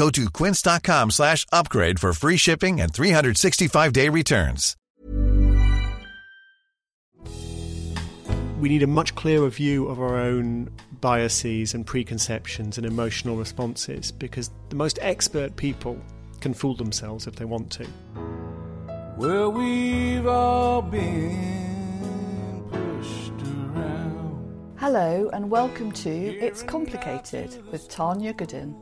Go to quince.com slash upgrade for free shipping and 365-day returns. We need a much clearer view of our own biases and preconceptions and emotional responses because the most expert people can fool themselves if they want to. Well, we've all been pushed around. Hello, and welcome to It's Complicated with Tanya Goodin,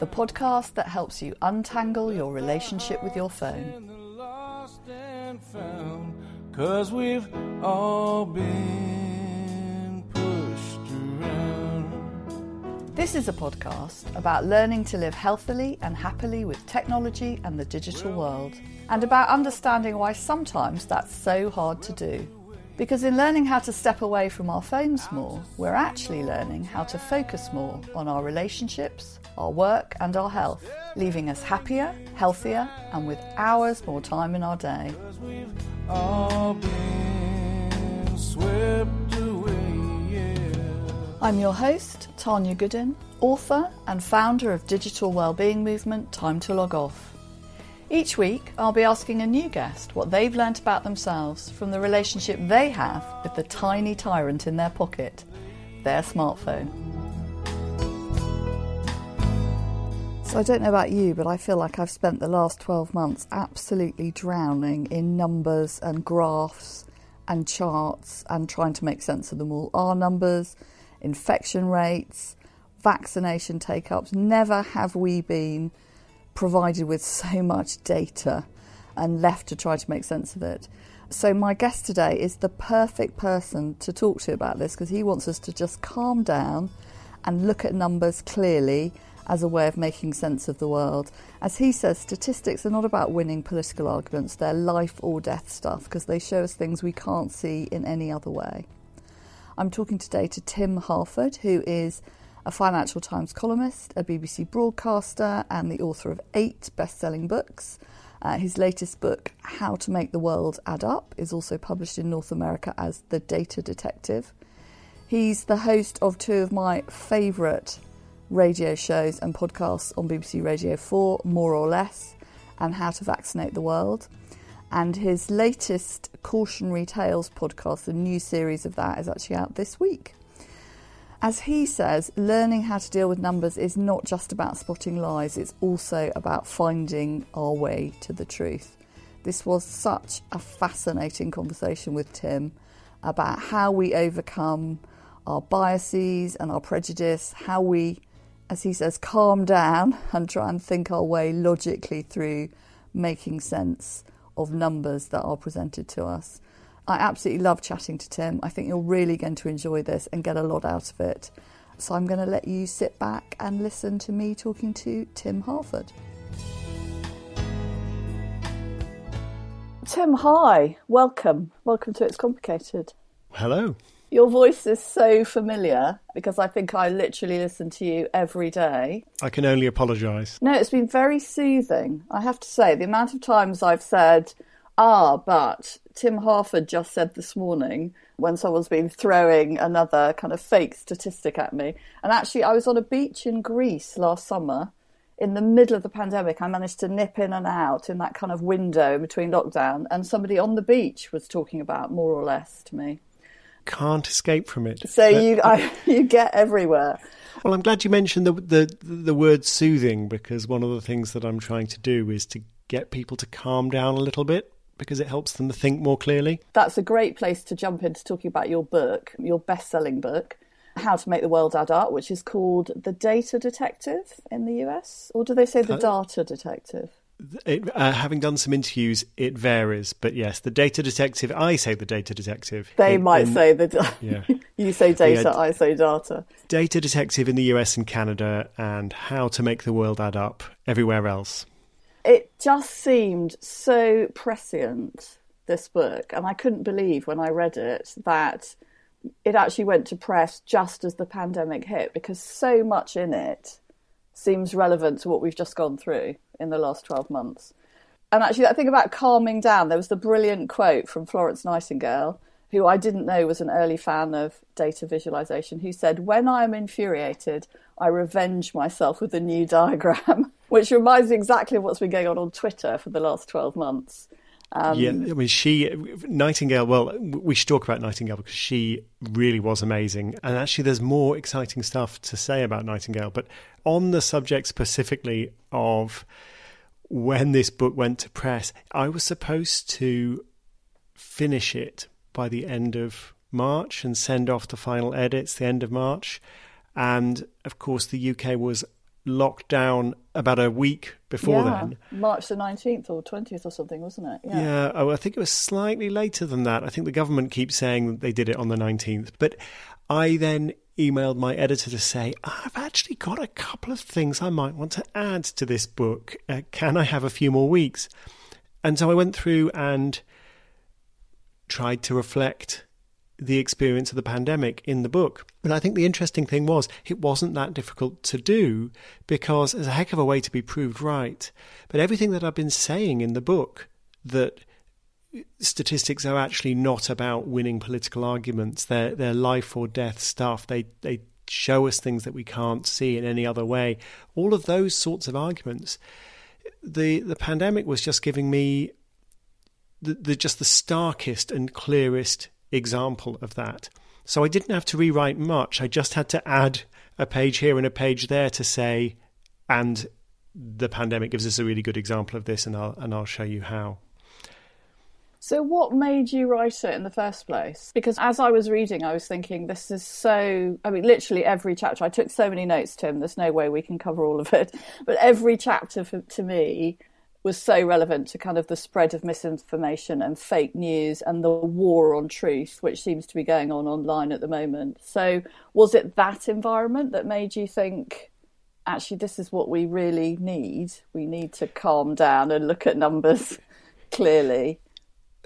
the podcast that helps you untangle your relationship with your phone. And the lost and found. Cause we've all been pushed around. This is a podcast about learning to live healthily and happily with technology and the digital world, and about understanding why sometimes that's so hard to do. Because in learning how to step away from our phones more, we're actually learning how to focus more on our relationships, our work, and our health, leaving us happier, healthier, and with hours more time in our day. Cause we've all been swept away, yeah. I'm your host, Tanya Goodin, author and founder of digital wellbeing movement Time to Log Off. Each week, I'll be asking a new guest what they've learnt about themselves from the relationship they have with the tiny tyrant in their pocket, their smartphone. So, I don't know about you, but I feel like I've spent the last 12 months absolutely drowning in numbers and graphs and charts and trying to make sense of them all. R numbers, infection rates, vaccination take ups. Never have we been provided with so much data and left to try to make sense of it. So, my guest today is the perfect person to talk to about this because he wants us to just calm down and look at numbers clearly as a way of making sense of the world. As he says, statistics are not about winning political arguments, they're life or death stuff because they show us things we can't see in any other way. I'm talking today to Tim Harford, who is a Financial Times columnist, a BBC broadcaster, and the author of eight best selling books. Uh, his latest book, How to Make the World Add Up, is also published in North America as The Data Detective. He's the host of two of my favourite radio shows and podcasts on BBC Radio 4, More or Less, and How to Vaccinate the World. And his latest Cautionary Tales podcast, the new series of that, is actually out this week. As he says, learning how to deal with numbers is not just about spotting lies, it's also about finding our way to the truth. This was such a fascinating conversation with Tim about how we overcome our biases and our prejudice, how we, as he says, calm down and try and think our way logically through making sense of numbers that are presented to us. I absolutely love chatting to Tim. I think you're really going to enjoy this and get a lot out of it. So I'm going to let you sit back and listen to me talking to Tim Harford. Tim, hi. Welcome. Welcome to It's Complicated. Hello. Your voice is so familiar because I think I literally listen to you every day. I can only apologise. No, it's been very soothing. I have to say, the amount of times I've said, ah, but Tim Harford just said this morning when someone's been throwing another kind of fake statistic at me. And actually, I was on a beach in Greece last summer. In the middle of the pandemic, I managed to nip in and out in that kind of window between lockdown, and somebody on the beach was talking about more or less to me. Can't escape from it. So you, I, you get everywhere. Well, I'm glad you mentioned the, the the word soothing because one of the things that I'm trying to do is to get people to calm down a little bit because it helps them to think more clearly. That's a great place to jump into talking about your book, your best selling book, How to Make the World Add Up, which is called The Data Detective in the US. Or do they say The uh, Data Detective? It, uh, having done some interviews, it varies. But yes, the data detective. I say the data detective. They in, might in, say the. Yeah. you say data. Yeah, I say data. Data detective in the US and Canada, and how to make the world add up everywhere else. It just seemed so prescient. This book, and I couldn't believe when I read it that it actually went to press just as the pandemic hit because so much in it seems relevant to what we've just gone through in the last 12 months. And actually, that thing about calming down, there was the brilliant quote from Florence Nightingale, who I didn't know was an early fan of data visualization, who said, When I am infuriated, I revenge myself with a new diagram, which reminds me exactly of what's been going on on Twitter for the last 12 months. Um, yeah, I mean, she, Nightingale, well, we should talk about Nightingale because she really was amazing. And actually, there's more exciting stuff to say about Nightingale. But on the subject specifically of when this book went to press, I was supposed to finish it by the end of March and send off the final edits the end of March. And of course, the UK was locked down about a week before yeah, then. March the 19th or 20th or something, wasn't it? Yeah. yeah. Oh, I think it was slightly later than that. I think the government keeps saying they did it on the 19th. But I then emailed my editor to say, I've actually got a couple of things I might want to add to this book. Uh, can I have a few more weeks? And so I went through and tried to reflect the experience of the pandemic in the book. But I think the interesting thing was it wasn't that difficult to do because there's a heck of a way to be proved right. But everything that I've been saying in the book that statistics are actually not about winning political arguments. They're they're life or death stuff. They they show us things that we can't see in any other way. All of those sorts of arguments. The the pandemic was just giving me the, the just the starkest and clearest example of that. So I didn't have to rewrite much. I just had to add a page here and a page there to say, and the pandemic gives us a really good example of this, and I'll and I'll show you how. So, what made you write it in the first place? Because as I was reading, I was thinking, this is so. I mean, literally every chapter. I took so many notes, Tim. There's no way we can cover all of it. But every chapter for, to me was so relevant to kind of the spread of misinformation and fake news and the war on truth, which seems to be going on online at the moment. So, was it that environment that made you think, actually, this is what we really need? We need to calm down and look at numbers clearly.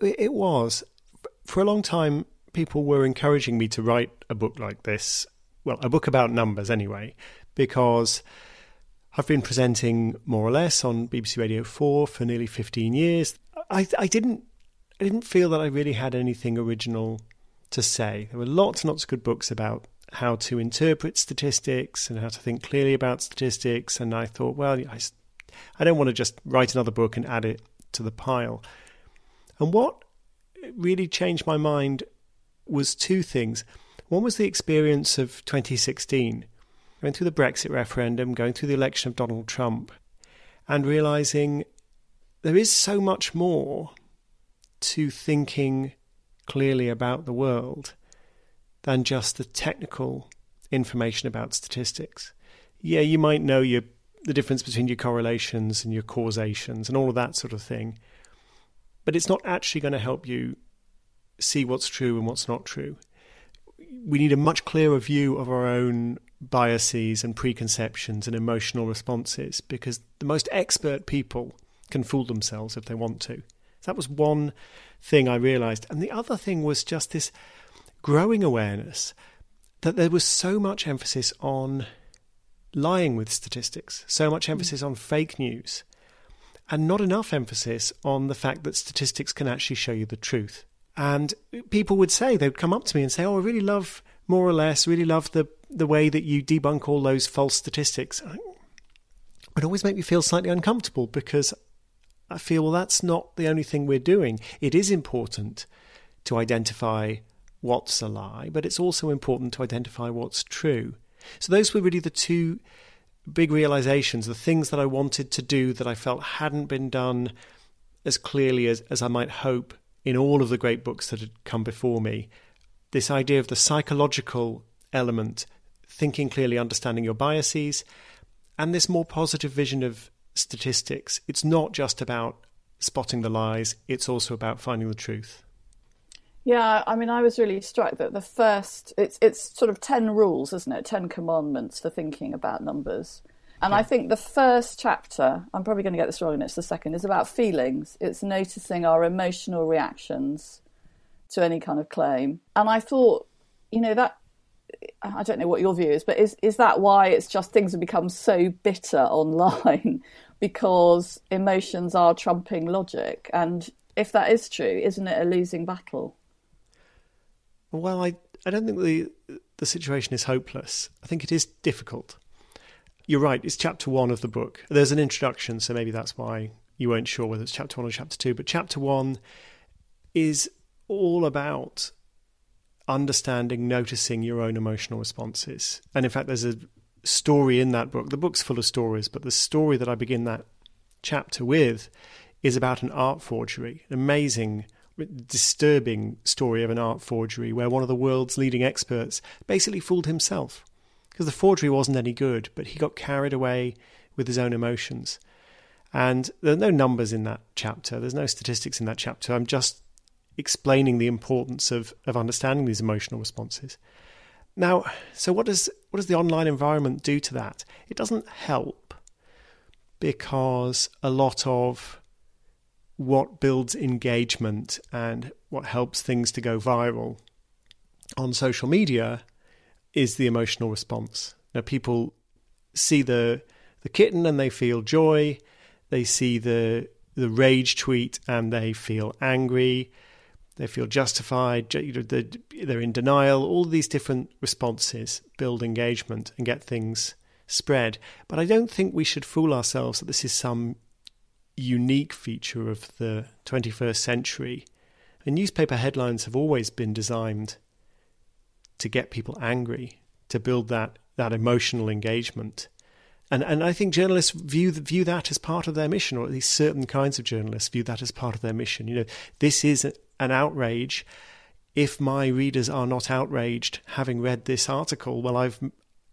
It was. For a long time, people were encouraging me to write a book like this. Well, a book about numbers, anyway, because I've been presenting more or less on BBC Radio 4 for nearly 15 years. I, I didn't I didn't feel that I really had anything original to say. There were lots and lots of good books about how to interpret statistics and how to think clearly about statistics. And I thought, well, I, I don't want to just write another book and add it to the pile. And what really changed my mind was two things. One was the experience of 2016, going through the Brexit referendum, going through the election of Donald Trump, and realizing there is so much more to thinking clearly about the world than just the technical information about statistics. Yeah, you might know your, the difference between your correlations and your causations and all of that sort of thing but it's not actually going to help you see what's true and what's not true. We need a much clearer view of our own biases and preconceptions and emotional responses because the most expert people can fool themselves if they want to. That was one thing I realized. And the other thing was just this growing awareness that there was so much emphasis on lying with statistics, so much mm. emphasis on fake news and not enough emphasis on the fact that statistics can actually show you the truth. And people would say, they'd come up to me and say, Oh, I really love, more or less, really love the, the way that you debunk all those false statistics. It always make me feel slightly uncomfortable because I feel, well, that's not the only thing we're doing. It is important to identify what's a lie, but it's also important to identify what's true. So those were really the two big realizations, the things that I wanted to do that I felt hadn't been done as clearly as, as I might hope in all of the great books that had come before me. This idea of the psychological element, thinking clearly, understanding your biases, and this more positive vision of statistics. It's not just about spotting the lies, it's also about finding the truth. Yeah, I mean, I was really struck that the first it's it's sort of ten rules, isn't it? Ten commandments for thinking about numbers. And yeah. I think the first chapter, I'm probably going to get this wrong, and it's the second, is about feelings. It's noticing our emotional reactions to any kind of claim. And I thought, you know, that I don't know what your view is, but is is that why it's just things have become so bitter online because emotions are trumping logic? And if that is true, isn't it a losing battle? Well, I I don't think the the situation is hopeless. I think it is difficult. You're right. It's chapter one of the book. There's an introduction, so maybe that's why you weren't sure whether it's chapter one or chapter two. But chapter one is all about understanding, noticing your own emotional responses. And in fact, there's a story in that book. The book's full of stories, but the story that I begin that chapter with is about an art forgery, an amazing, disturbing story of an art forgery where one of the world's leading experts basically fooled himself because the forgery wasn't any good, but he got carried away with his own emotions. And there are no numbers in that chapter, there's no statistics in that chapter. I'm just explaining the importance of, of understanding these emotional responses. Now, so what does what does the online environment do to that? It doesn't help because a lot of what builds engagement and what helps things to go viral on social media is the emotional response. Now people see the the kitten and they feel joy, they see the the rage tweet and they feel angry, they feel justified, they're in denial. All these different responses build engagement and get things spread. But I don't think we should fool ourselves that this is some unique feature of the 21st century. And newspaper headlines have always been designed to get people angry, to build that, that emotional engagement. And and I think journalists view view that as part of their mission, or at least certain kinds of journalists view that as part of their mission. You know, this is an outrage. If my readers are not outraged having read this article, well, I've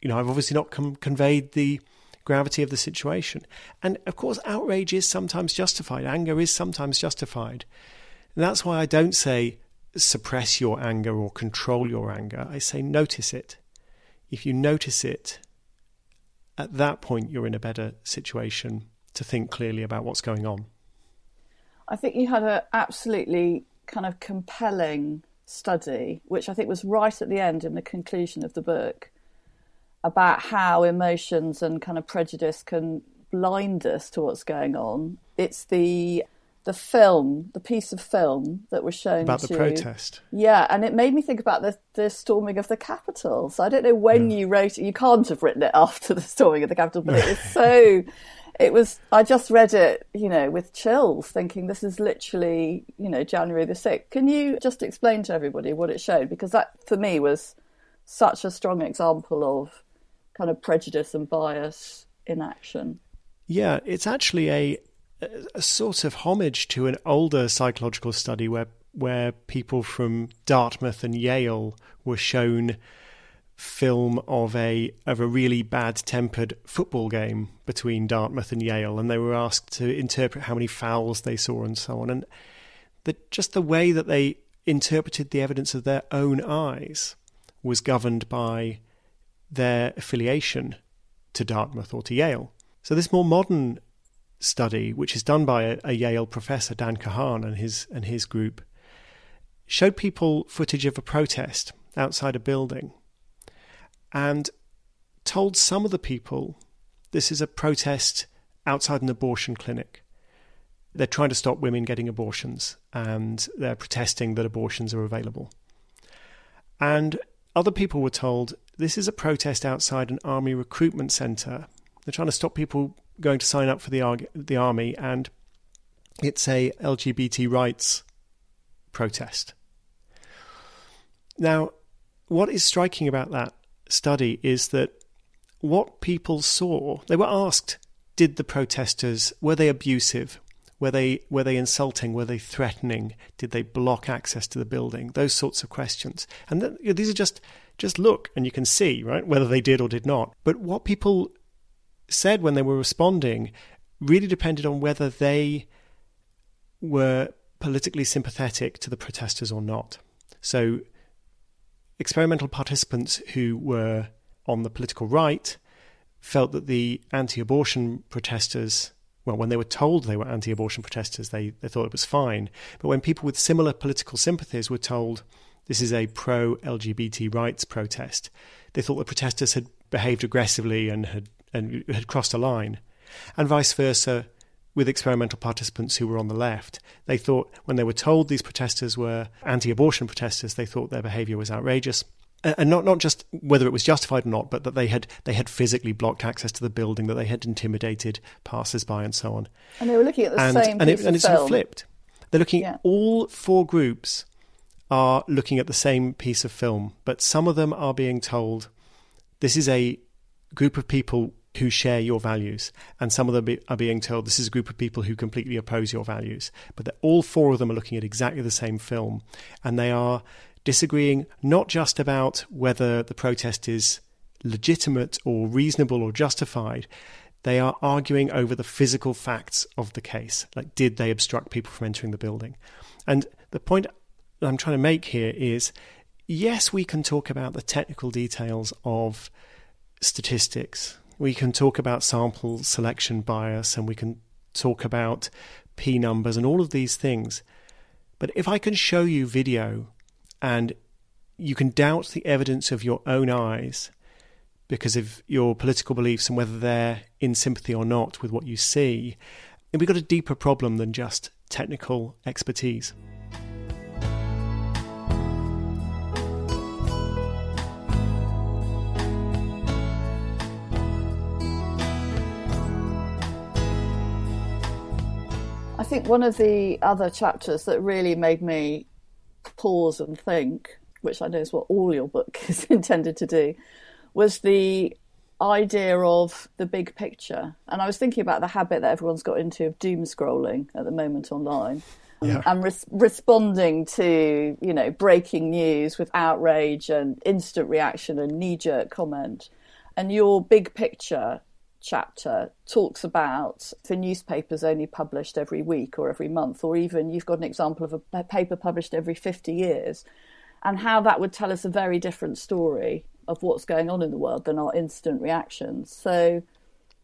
you know I've obviously not com- conveyed the gravity of the situation. And of course, outrage is sometimes justified. Anger is sometimes justified. And that's why I don't say suppress your anger or control your anger. I say notice it. If you notice it, at that point you're in a better situation to think clearly about what's going on. I think you had an absolutely kind of compelling study, which I think was right at the end in the conclusion of the book, about how emotions and kind of prejudice can blind us to what's going on. It's the the film, the piece of film that was shown about to, the protest. Yeah, and it made me think about the the storming of the Capitol. So I don't know when yeah. you wrote it. You can't have written it after the storming of the Capitol, but it was so it was i just read it you know with chills thinking this is literally you know january the 6th can you just explain to everybody what it showed? Because that for me was such a strong example of kind of prejudice and bias in action. Yeah it's actually a a sort of homage to an older psychological study where where people from Dartmouth and Yale were shown film of a of a really bad tempered football game between Dartmouth and Yale, and they were asked to interpret how many fouls they saw and so on, and the, just the way that they interpreted the evidence of their own eyes was governed by their affiliation to Dartmouth or to Yale. So this more modern study, which is done by a, a Yale professor Dan Kahan and his and his group, showed people footage of a protest outside a building and told some of the people this is a protest outside an abortion clinic. They're trying to stop women getting abortions and they're protesting that abortions are available. And other people were told this is a protest outside an army recruitment centre. They're trying to stop people going to sign up for the, the army and it's a LGBT rights protest. Now, what is striking about that study is that what people saw, they were asked, did the protesters, were they abusive? Were they were they insulting? Were they threatening? Did they block access to the building? Those sorts of questions. And these are just just look and you can see right whether they did or did not. But what people said when they were responding really depended on whether they were politically sympathetic to the protesters or not. So, experimental participants who were on the political right felt that the anti abortion protesters, well, when they were told they were anti abortion protesters, they, they thought it was fine. But when people with similar political sympathies were told this is a pro LGBT rights protest, they thought the protesters had behaved aggressively and had, and had crossed a line. And vice versa with experimental participants who were on the left. They thought, when they were told these protesters were anti abortion protesters, they thought their behaviour was outrageous. And not, not just whether it was justified or not, but that they had they had physically blocked access to the building, that they had intimidated passers by, and so on. And they were looking at the and, same and, piece it, and of it's sort of flipped. They're looking. Yeah. All four groups are looking at the same piece of film, but some of them are being told this is a group of people who share your values, and some of them be, are being told this is a group of people who completely oppose your values. But all four of them are looking at exactly the same film, and they are disagreeing not just about whether the protest is legitimate or reasonable or justified. They are arguing over the physical facts of the case. Like, did they obstruct people from entering the building? And the point I'm trying to make here is yes, we can talk about the technical details of statistics. We can talk about sample selection bias and we can talk about P numbers and all of these things. But if I can show you video and you can doubt the evidence of your own eyes because of your political beliefs and whether they're in sympathy or not with what you see, then we've got a deeper problem than just technical expertise. Think one of the other chapters that really made me pause and think, which I know is what all your book is intended to do, was the idea of the big picture. And I was thinking about the habit that everyone's got into of doom scrolling at the moment online. Yeah. And res- responding to, you know, breaking news with outrage and instant reaction and knee jerk comment. And your big picture chapter talks about the newspapers only published every week or every month, or even you've got an example of a paper published every 50 years, and how that would tell us a very different story of what's going on in the world than our instant reactions. So,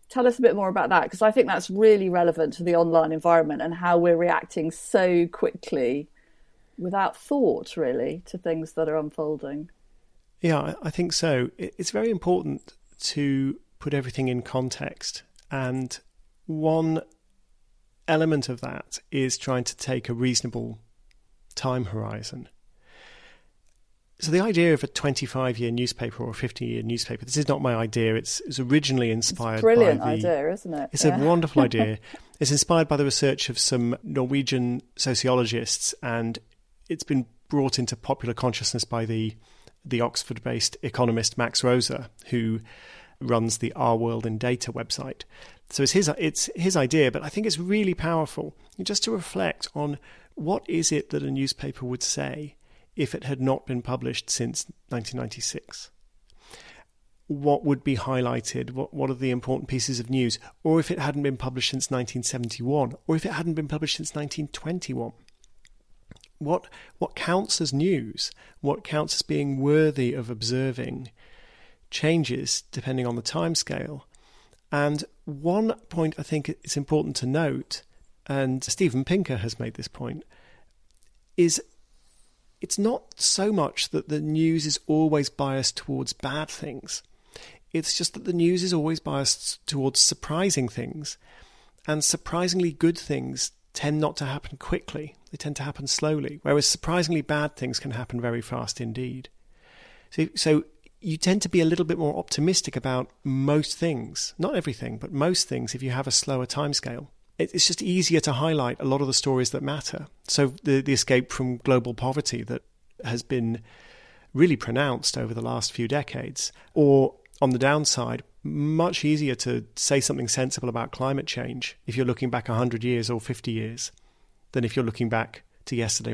tell us a bit more about that, because I think that's really relevant to the online environment and how we're reacting so quickly without thought, really, to things that are unfolding. Yeah, I- I think so. It's very important to put everything in context. And one element of that is trying to take a reasonable time horizon. So the idea of a 25 year newspaper or a 50 year newspaper, this is not my idea. It's, it's originally inspired Brilliant by the, brilliant idea, isn't it? It's Yeah. a wonderful idea. It's inspired by the research of some Norwegian sociologists, and it's been brought into popular consciousness by the the Oxford-based economist Max Roser, who runs the Our World in Data website. So it's his it's his idea, but I think it's really powerful just to reflect on what is it that a newspaper would say if it had not been published since 1996 what would be highlighted, what, what are the important pieces of news, or if it hadn't been published since 1971, or if it hadn't been published since 1921. What, what counts as news, what counts as being worthy of observing, changes depending on the timescale. And one point I think it's important to note, and Steven Pinker has made this point, is it's not so much that the news is always biased towards bad things. It's just that the news is always biased towards surprising things. And surprisingly good things tend not to happen quickly, they tend to happen slowly, whereas surprisingly bad things can happen very fast indeed. So, so you tend to be a little bit more optimistic about most things, not everything, but most things if you have a slower timescale it's just easier to highlight a lot of the stories that matter. So the the escape from global poverty that has been really pronounced over the last few decades, or on the downside, much easier to say something sensible about climate change if you're looking back 100 years or 50 years than if you're looking back to yesterday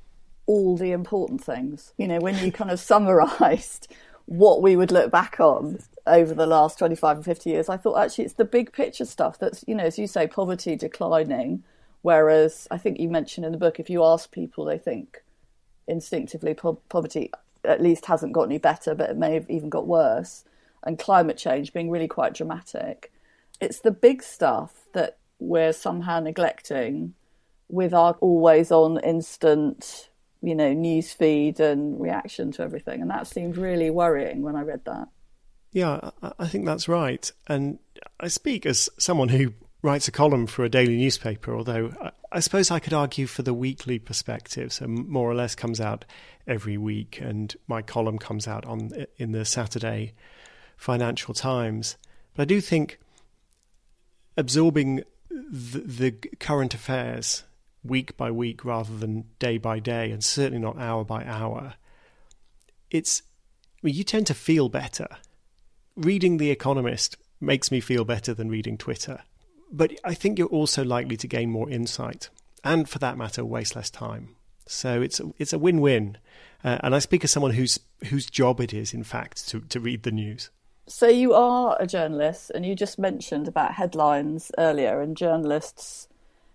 all the important things. You know, when you kind of summarised what we would look back on over the last 25 and 50 years, I thought actually it's the big picture stuff that's, you know, as you say, poverty declining. Whereas I think you mentioned in the book, if you ask people, they think instinctively po- poverty at least hasn't got any better, but it may have even got worse. And climate change being really quite dramatic. It's the big stuff that we're somehow neglecting with our always on instant you know news feed and reaction to everything and that seemed really worrying when i read that Yeah, I- think that's right. And I speak as someone who writes a column for a daily newspaper, although I- I suppose I could argue for the weekly perspective. So more or less comes out every week, and my column comes out on in the Saturday Financial Times. But I do think absorbing the, the current affairs week by week rather than day by day, and certainly not hour by hour, it's I mean, you tend to feel better. Reading The Economist makes me feel better than reading Twitter. But I think you're also likely to gain more insight, and for that matter, waste less time. So it's a, it's a win-win. Uh, and I speak as someone whose whose job it is, in fact, to, to read the news. so you are a journalist and you just mentioned about headlines earlier and journalists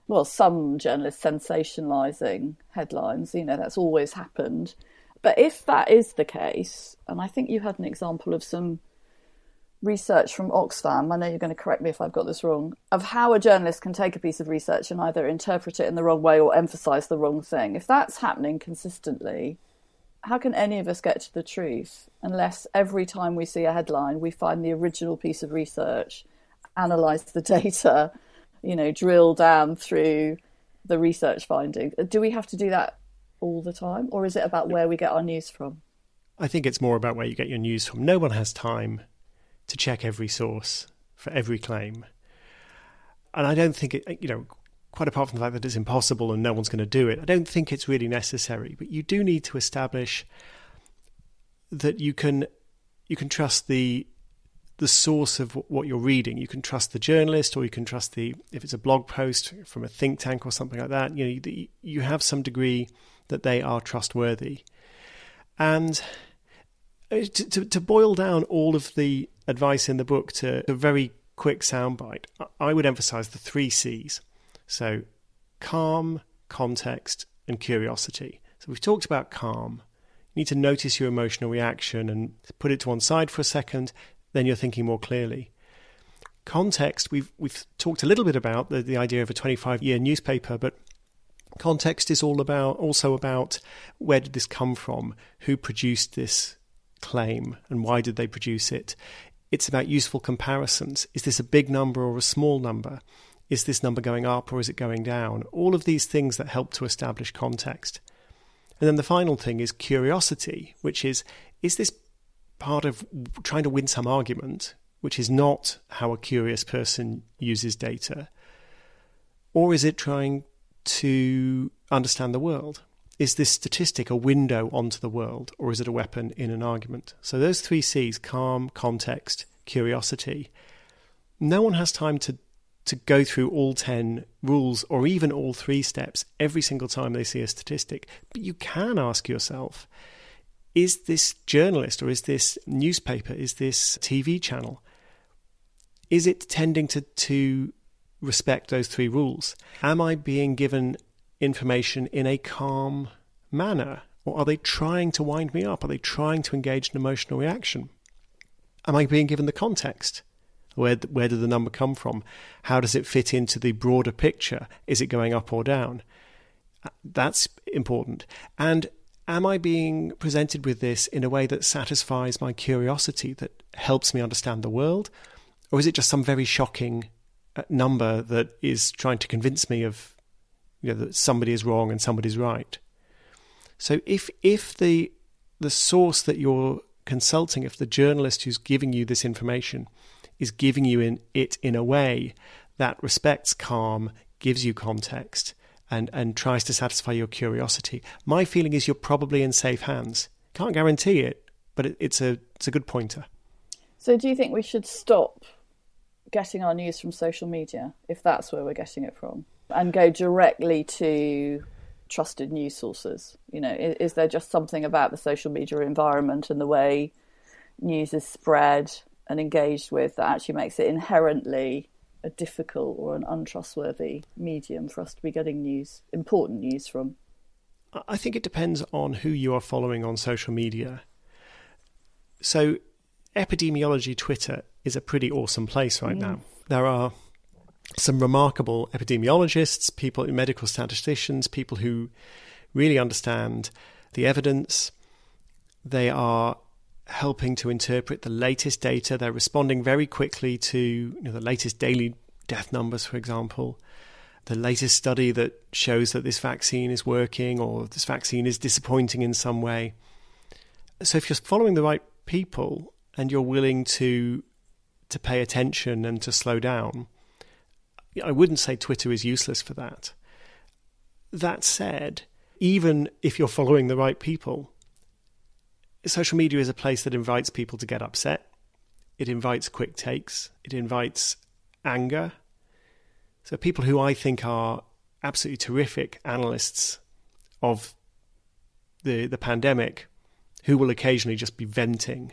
well some journalists sensationalizing headlines you know that's always happened but if that is the case and i think you had an example of some research from Oxfam, I know you're going to correct me if I've got this wrong, of how a journalist can take a piece of research and either interpret it in the wrong way or emphasize the wrong thing. If that's happening consistently, how can any of us get to the truth unless every time we see a headline we find the original piece of research, analyze the data, you know, drill down through the research findings? Uh, do we have to do that all the time or is it about where we get our news from? I think it's more about where you get your news from. No one has time to check every source for every claim. And I don't think it, uh, you know, quite apart from the fact that it's impossible and no one's going to do it, I don't think it's really necessary. But you do need to establish that you can you can trust the the source of what you're reading. You can trust the journalist, or you can trust the if it's a blog post from a think tank or something like that. You know, you, have some degree that they are trustworthy, and uh, to, to, to boil down all of the advice in the book to a very quick soundbite, I would emphasize the three C's. So, calm, context, and curiosity. So, we've talked about calm. You need to notice your emotional reaction and put it to one side for a second, then you're thinking more clearly. Context, we've, we've talked a little bit about the, the idea of a 25 year newspaper, but Context is all about also about where did this come from? Who produced this claim and why did they produce it? It's about useful comparisons. Is this a big number or a small number? Is this number going up or is it going down? All of these things that help to establish context. And then the final thing is curiosity, which is is this part of trying to win some argument, which is not how a curious person uses data? Or is it trying to understand the world? Is this statistic a window onto the world, or is it a weapon in an argument? So, those three C's calm, context, curiosity. No one has time to, to go through all 10 rules or even all three steps every single time they see a statistic. But you can ask yourself is this journalist or is this newspaper, is this TV channel, is it tending to, to respect those three rules? Am I being given information in a calm manner? Or are they trying to wind me up? Are they trying to engage an emotional reaction? Am I being given the context? Where, where did the number come from? How does it fit into the broader picture? Is it going up or down? That's important. And am I being presented with this in a way that satisfies my curiosity, that helps me understand the world? Or is it just some very shocking uh, number that is trying to convince me of you know, that somebody is wrong and somebody's right? So if if the the source that you're consulting, if the journalist who's giving you this information is giving you in, it in a way that respects calm, gives you context, and, and tries to satisfy your curiosity, my feeling is you're probably in safe hands. Can't guarantee it, but it, it's a it's a good pointer. So, do you think we should stop getting our news from social media if that's where we're getting it from, and go directly to trusted news sources? You know, is, is, there just something about the social media environment and the way news is spread and engaged with that actually makes it inherently a difficult or an untrustworthy medium for us to be getting news, important news from? I think it depends on who you are following on social media. So, epidemiology Twitter is a pretty awesome place right mm. now. There are some remarkable epidemiologists, people, in medical statisticians, people who really understand the evidence. They are helping to interpret the latest data. They're responding very quickly to you know, the latest daily death numbers, for example, the latest study that shows that this vaccine is working or this vaccine is disappointing in some way. So if you're following the right people and you're willing to to pay attention and to slow down, I wouldn't say Twitter is useless for that. That said, even if you're following the right people, social media is a place that invites people to get upset. It invites quick takes. It invites anger. So, people who I think are absolutely terrific analysts of the, the pandemic, who will occasionally just be venting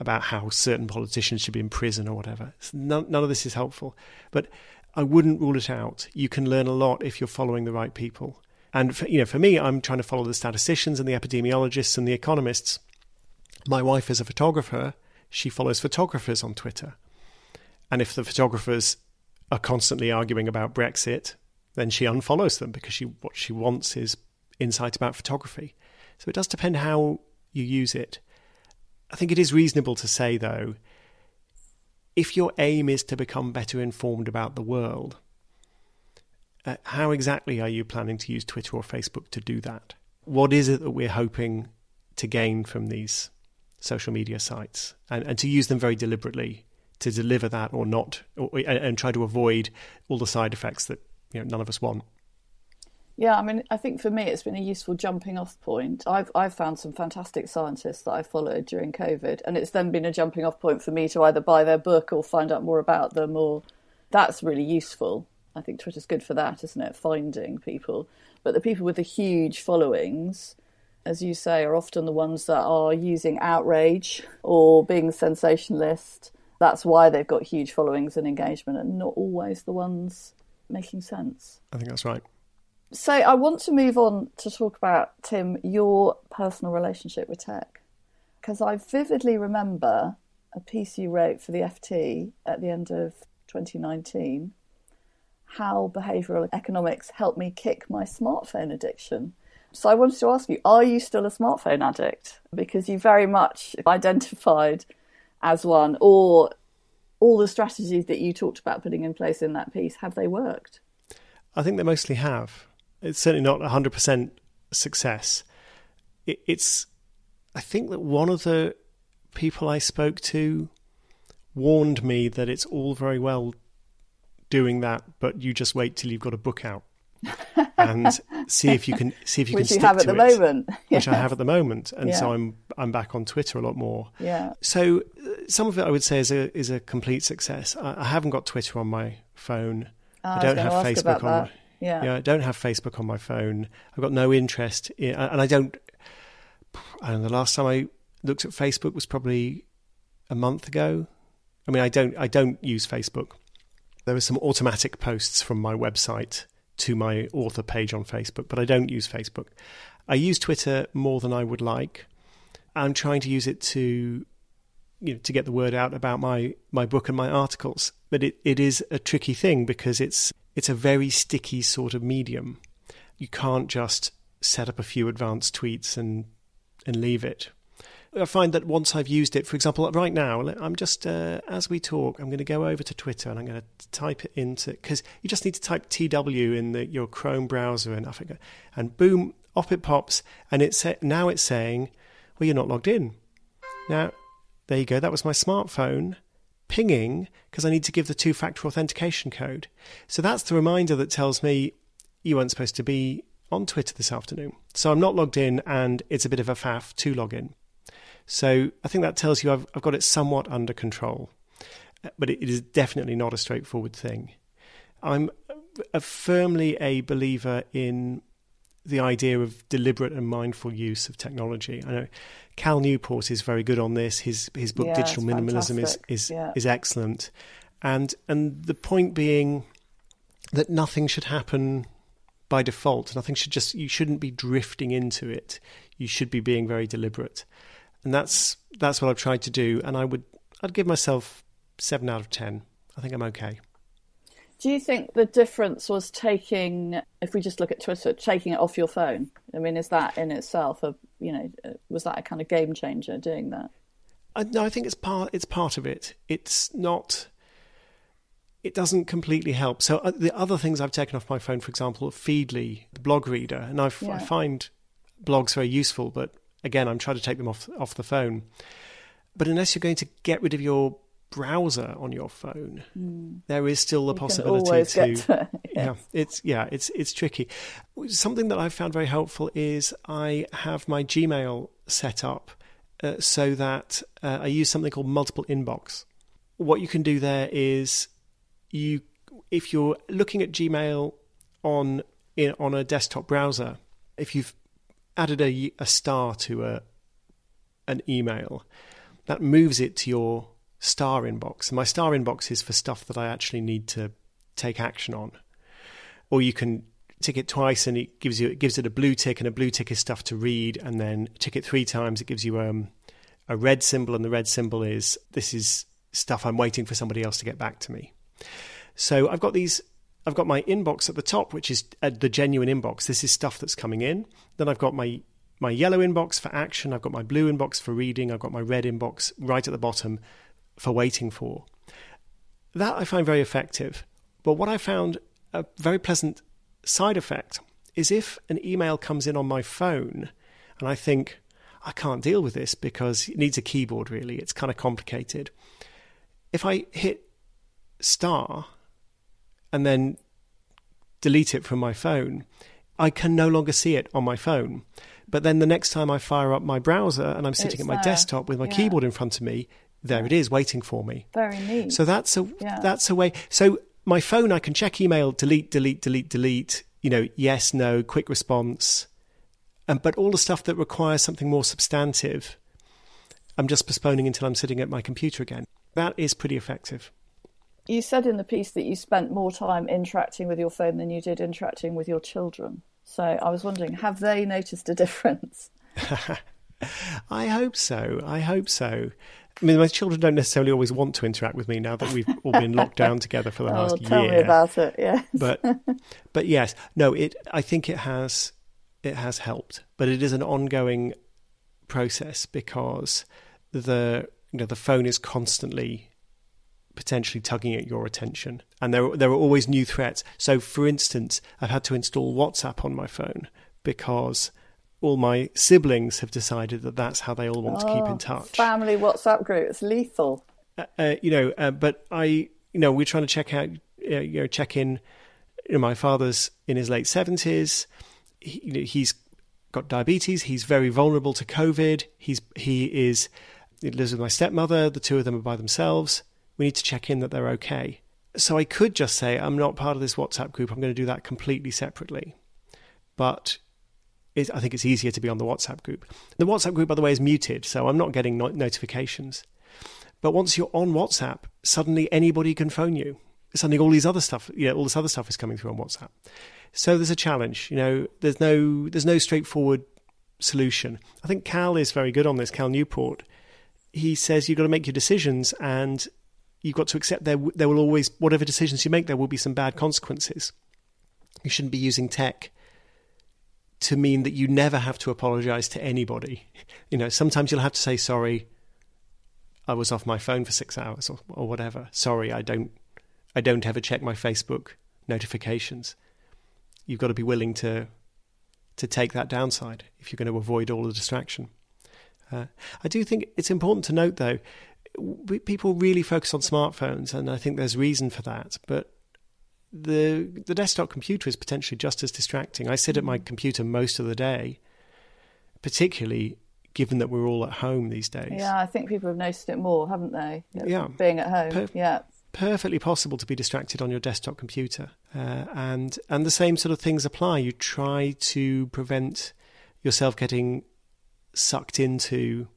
about how certain politicians should be in prison or whatever. None, none of this is helpful. But I wouldn't rule it out. You can learn a lot if you're following the right people. And for, you know, for me, I'm trying to follow the statisticians and the epidemiologists and the economists. My wife is a photographer. She follows photographers on Twitter. And if the photographers are constantly arguing about Brexit, then she unfollows them because she what she wants is insight about photography. So it does depend how you use it. I think it is reasonable to say though, if your aim is to become better informed about the world, uh, how exactly are you planning to use Twitter or Facebook to do that? What is it that we're hoping to gain from these social media sites and, and to use them very deliberately to deliver that or not, or, and, and try to avoid all the side effects that you know, none of us want? Yeah, I mean, I think for me it's been a useful jumping off point. I've I've found some fantastic scientists that I followed during COVID, and it's then been a jumping off point for me to either buy their book or find out more about them, or that's really useful. I think Twitter's good for that, isn't it? Finding people, but the people with the huge followings, as you say, are often the ones that are using outrage or being sensationalist. That's why they've got huge followings and engagement, and not always the ones making sense. I think that's right. So I want to move on to talk about Tim your personal relationship with tech because I vividly remember a piece you wrote for the FT at the end of 2019 how behavioural economics helped me kick my smartphone addiction. So I wanted to ask you, are you still a smartphone addict? Because you very much identified as one, or all the strategies that you talked about putting in place in that piece, have they worked? I think they mostly have. It's certainly not 100% success. It's, I think that one of the people I spoke to warned me that it's all very well doing that, but you just wait till you've got a book out and see if you can see if you can. which can you have at the it, moment, which I have at the moment, and so I'm I'm back on Twitter a lot more. Yeah. So uh, some of it I would say is a is a complete success. I, I haven't got Twitter on my phone. Ah, I I don't have Facebook on. that. Yeah. yeah, I don't have Facebook on my phone. I've got no interest in, and I don't. And. The last time I looked at Facebook was probably a month ago. I mean, I don't. I don't use Facebook. There were some automatic posts from my website to my author page on Facebook, but I don't use Facebook. I use Twitter more than I would like. I'm trying to use it to you know to get the word out about my my book and my articles but it, it is a tricky thing because it's it's a very sticky sort of medium you can't just set up a few advanced tweets and and leave it I find that once I've used it, for example, right now, I'm just, uh, as we talk, I'm going to go over to Twitter and I'm going to type it into, because you just need to type TW in the, your Chrome browser and I think, and boom, off it pops. And it's, now it's saying, well, you're not logged in. Now, there you go. That was my smartphone pinging because I need to give the two factor authentication code. So that's the reminder that tells me you weren't supposed to be on Twitter this afternoon. So I'm not logged in and it's a bit of a faff to log in. So I think that tells you I've, I've got it somewhat under control. But it, it is definitely not a straightforward thing. I'm a, firmly a believer in the idea of deliberate and mindful use of technology. I know Cal Newport is very good on this. His his book Yeah, Digital Minimalism is is Yeah. is excellent, and and the point being that nothing should happen by default. Nothing should just you shouldn't be drifting into it. You should be being very deliberate, and that's that's what I've tried to do. And I would I'd give myself seven out of ten. I think I'm okay. Do you think the difference was taking, if we just look at Twitter, taking it off your phone? I mean, is that in itself a, you know, was that a kind of game changer doing that? I, no, I think it's part. It's part of it. It's not. It doesn't completely help. So uh, the other things I've taken off my phone, for example, Feedly, the blog reader, and I've, Yeah. I find blogs very useful. But again, I'm trying to take them off off the phone. But unless you're going to get rid of your browser on your phone, there is still the. You possibility to. to it, yeah. it's yeah, it's it's tricky. Something that I've found very helpful is I have my Gmail set up uh, so that uh, I use something called multiple inbox. What you can do there is you, if you're looking at Gmail on in, on a desktop browser, if you've added a, a star to a an email, that moves it to your star inbox. And my star inbox is for stuff that I actually need to take action on. Or you can tick it twice and it gives you it gives it a blue tick and a blue tick is stuff to read and then tick it three times it gives you um, a red symbol and the red symbol is this is stuff I'm waiting for somebody else to get back to me. So I've got these I've got my inbox at the top which is uh, the genuine inbox. This is stuff that's coming in. Then I've got my my yellow inbox for action, I've got my blue inbox for reading, I've got my red inbox right at the bottom for waiting for. That I find very effective. But what I found a very pleasant side effect is if an email comes in on my phone and I think, I can't deal with this because it needs a keyboard, really. It's kind of complicated. If I hit star and then delete it from my phone, I can no longer see it on my phone. But then the next time I fire up my browser and I'm sitting It's at my there. desktop with my Yeah. keyboard in front of me, there it is waiting for me. Very neat. So that's a Yeah. that's a way. So my phone, I can check email, delete, delete, delete, delete. You know, yes, no, quick response. Um, but all the stuff that requires something more substantive, I'm just postponing until I'm sitting at my computer again. That is pretty effective. You said in the piece that you spent more time interacting with your phone than you did interacting with your children. So I was wondering, have they noticed a difference? I hope so. I hope so. I mean, my children don't necessarily always want to interact with me now that we've all been locked down together for the oh, last tell year. Tell me about it. Yeah. but but yes, no, it. I think it has it has helped, but it is an ongoing process because the you know the phone is constantly potentially tugging at your attention, and there there are always new threats. So, for instance, I've had to install WhatsApp on my phone because all my siblings have decided that that's how they all want to keep in Oh, touch. Family WhatsApp group. It's lethal. Uh, uh, you know, uh, but I, you know, we're trying to check out, uh, you know, check in. You know, my father's in his late seventies. He, you know, he's got diabetes. He's very vulnerable to COVID. He's he is he lives with my stepmother. The two of them are by themselves. We need to check in that they're okay. So I could just say I'm not part of this WhatsApp group. I'm going to do that completely separately. But it, I think it's easier to be on the WhatsApp group. The WhatsApp group, by the way, is muted, so I'm not getting no- notifications. But once you're on WhatsApp, suddenly anybody can phone you. Suddenly, all these other stuff, you know, all this other stuff is coming through on WhatsApp. So there's a challenge. You know, there's no there's no straightforward solution. I think Cal is very good on this. Cal Newport. He says you've got to make your decisions, and you've got to accept there there will always whatever decisions you make there will be some bad consequences. You shouldn't be using tech to mean that you never have to apologize to anybody. You know, sometimes you'll have to say sorry. I was off my phone for six hours or, or whatever. Sorry, I don't I don't ever check my Facebook notifications. You've got to be willing to to take that downside if you're going to avoid all the distraction. Uh, I do think it's important to note, though, people really focus on smartphones, and I think there's reason for that. But the the desktop computer is potentially just as distracting. I sit at my computer most of the day, particularly given that we're all at home these days. Yeah, I think people have noticed it more, haven't they? Yeah. Being at home. Per- yeah. perfectly possible to be distracted on your desktop computer, uh, and and the same sort of things apply. You try to prevent yourself getting sucked into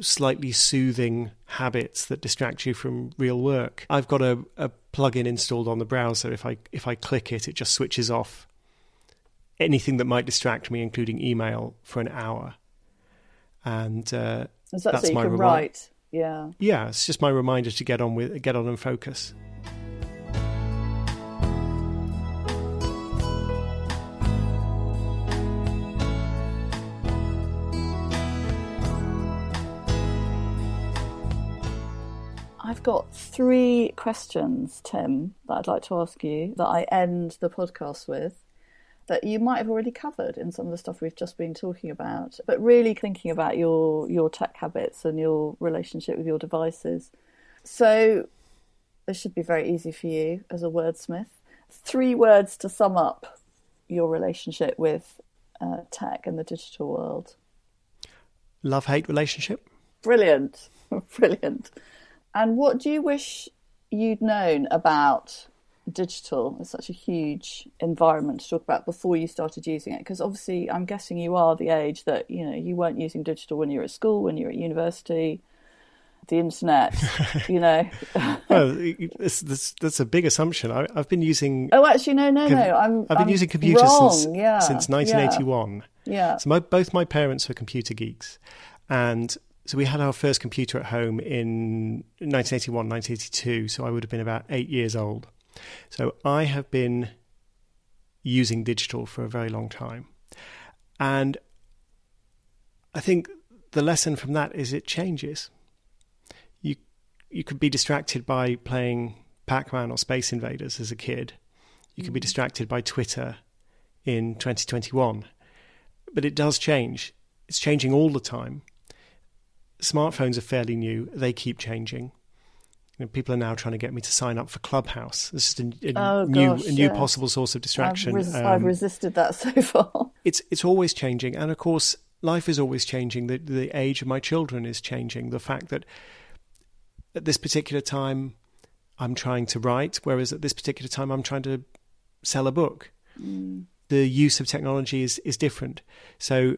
slightly soothing habits that distract you from real work. I've got a, a plugin installed on the browser. If I if I click it, it just switches off anything that might distract me, including email, for an hour. And uh, that that's so you my can remi- write? Yeah. yeah, it's just my reminder to get on with get on and focus. I've got three questions, Tim, that I'd like to ask you that I end the podcast with that you might have already covered in some of the stuff we've just been talking about, but really thinking about your your tech habits and your relationship with your devices. So this should be very easy for you as a wordsmith. Three words to sum up your relationship with uh, tech and the digital world. Love hate relationship. Brilliant, brilliant. And what do you wish you'd known about digital? It's such a huge environment to talk about before you started using it. Because obviously, I'm guessing you are the age that you know you weren't using digital when you were at school, when you were at university, the internet. you know. well, it's, that's, that's a big assumption. I, I've been using. oh, actually, no, no, com- no. I'm. I've been I'm using computers wrong. since yeah, since yeah, 1981. Yeah. So my, both my parents were computer geeks, and so we had our first computer at home in 1981, 1982. So I would have been about eight years old. So I have been using digital for a very long time, and I think the lesson from that is it changes. You you could be distracted by playing Pac-Man or Space Invaders as a kid. You could be mm. distracted by Twitter in 2021. But it does change. It's changing all the time. Smartphones are fairly new. They keep changing. You know, people are now trying to get me to sign up for Clubhouse. It's just a, a Oh, new, gosh, a new yes. possible source of distraction. I've, res- Um, I've resisted that so far. it's it's always changing, and of course, life is always changing. The the age of my children is changing. The fact that at this particular time, I'm trying to write, whereas at this particular time, I'm trying to sell a book. The use of technology is is different. So,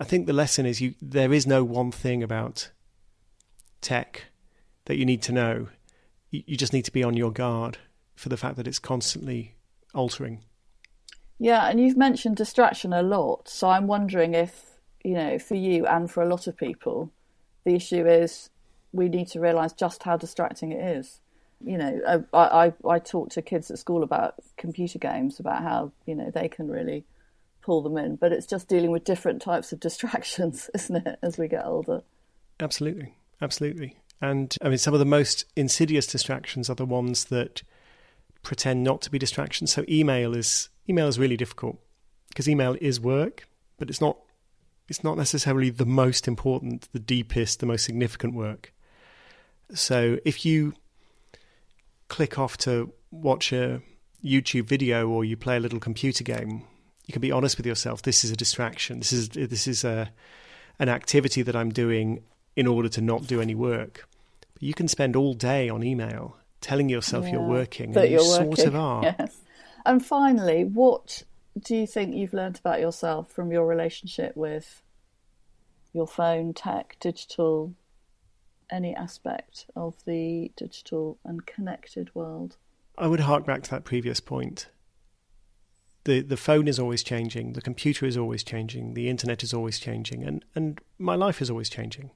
I think the lesson is you there is no one thing about tech that you need to know. You, you just need to be on your guard for the fact that it's constantly altering. Yeah, and you've mentioned distraction a lot. So I'm wondering if, you know, for you and for a lot of people, The issue is we need to realise just how distracting it is. You know, I, I, I talk to kids at school about computer games, about how, you know, they can really pull them in, but it's just dealing with different types of distractions, isn't it, as we get older? Absolutely. Absolutely. And I mean, some of the most insidious distractions are the ones that pretend not to be distractions. So email is email is really difficult because email is work, but it's not it's not necessarily the most important, the deepest, the most significant work. So if you click off to watch a YouTube video or you play a little computer game, you can be honest with yourself. This is a distraction. This is this is a an activity that I'm doing in order to not do any work. But you can spend all day on email telling yourself Yeah, you're working, that and you you're sort of are. Yes. And finally, what do you think you've learned about yourself from your relationship with your phone, tech, digital, any aspect of the digital and connected world? I would hark back to that previous point. The the phone is always changing, the computer is always changing, the internet is always changing, and, and my life is always changing.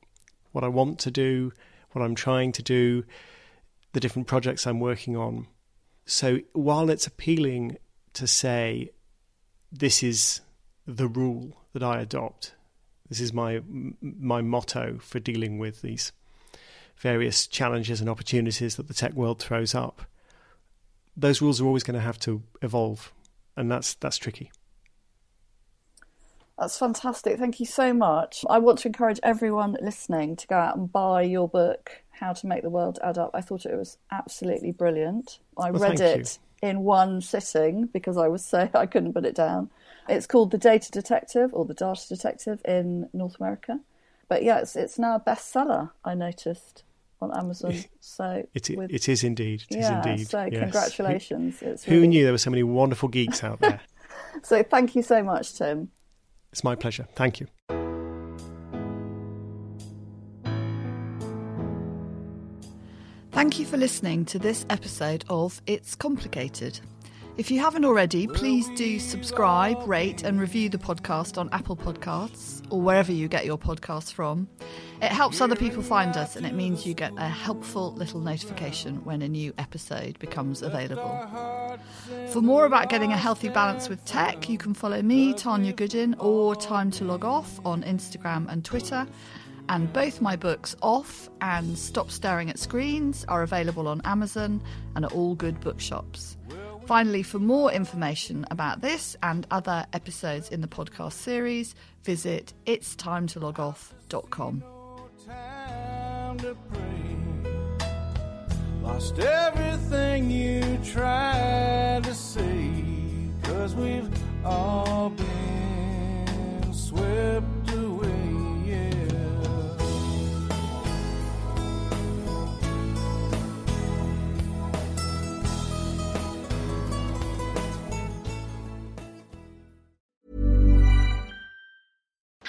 What I want to do, what I'm trying to do, the different projects I'm working on. So while it's appealing to say this is the rule that I adopt, this is my my motto for dealing with these various challenges and opportunities that the tech world throws up those rules are always going to have to evolve, and that's that's tricky. That's fantastic. Thank you so much. I want to encourage everyone listening to go out and buy your book, How to Make the World Add Up. I thought it was absolutely brilliant. I Well, read it in one sitting because I was so I couldn't put it down. It's called The Data Detective or The Data Detective in North America. But yeah, it's it's now a bestseller, I noticed on Amazon. So It with- it is indeed. It is yeah, indeed. so yes. congratulations. It's Who, really- who knew there were so many wonderful geeks out there? So thank you so much, Tim. it's my pleasure. Thank you. Thank you for listening to this episode of It's Complicated. If you haven't already, please do subscribe, rate, and review the podcast on Apple Podcasts or wherever you get your podcasts from. It helps other people find us and it means you get a helpful little notification when a new episode becomes available. For more about getting a healthy balance with tech, you can follow me, Tanya Goodin, or Time to Log Off on Instagram and Twitter. And both my books, Off and Stop Staring at Screens, are available on Amazon and at all good bookshops. Finally, for more information about this and other episodes in the podcast series, visit itstimetologoff.com. time to. Lost everything you tried to say. Cause we've all been swept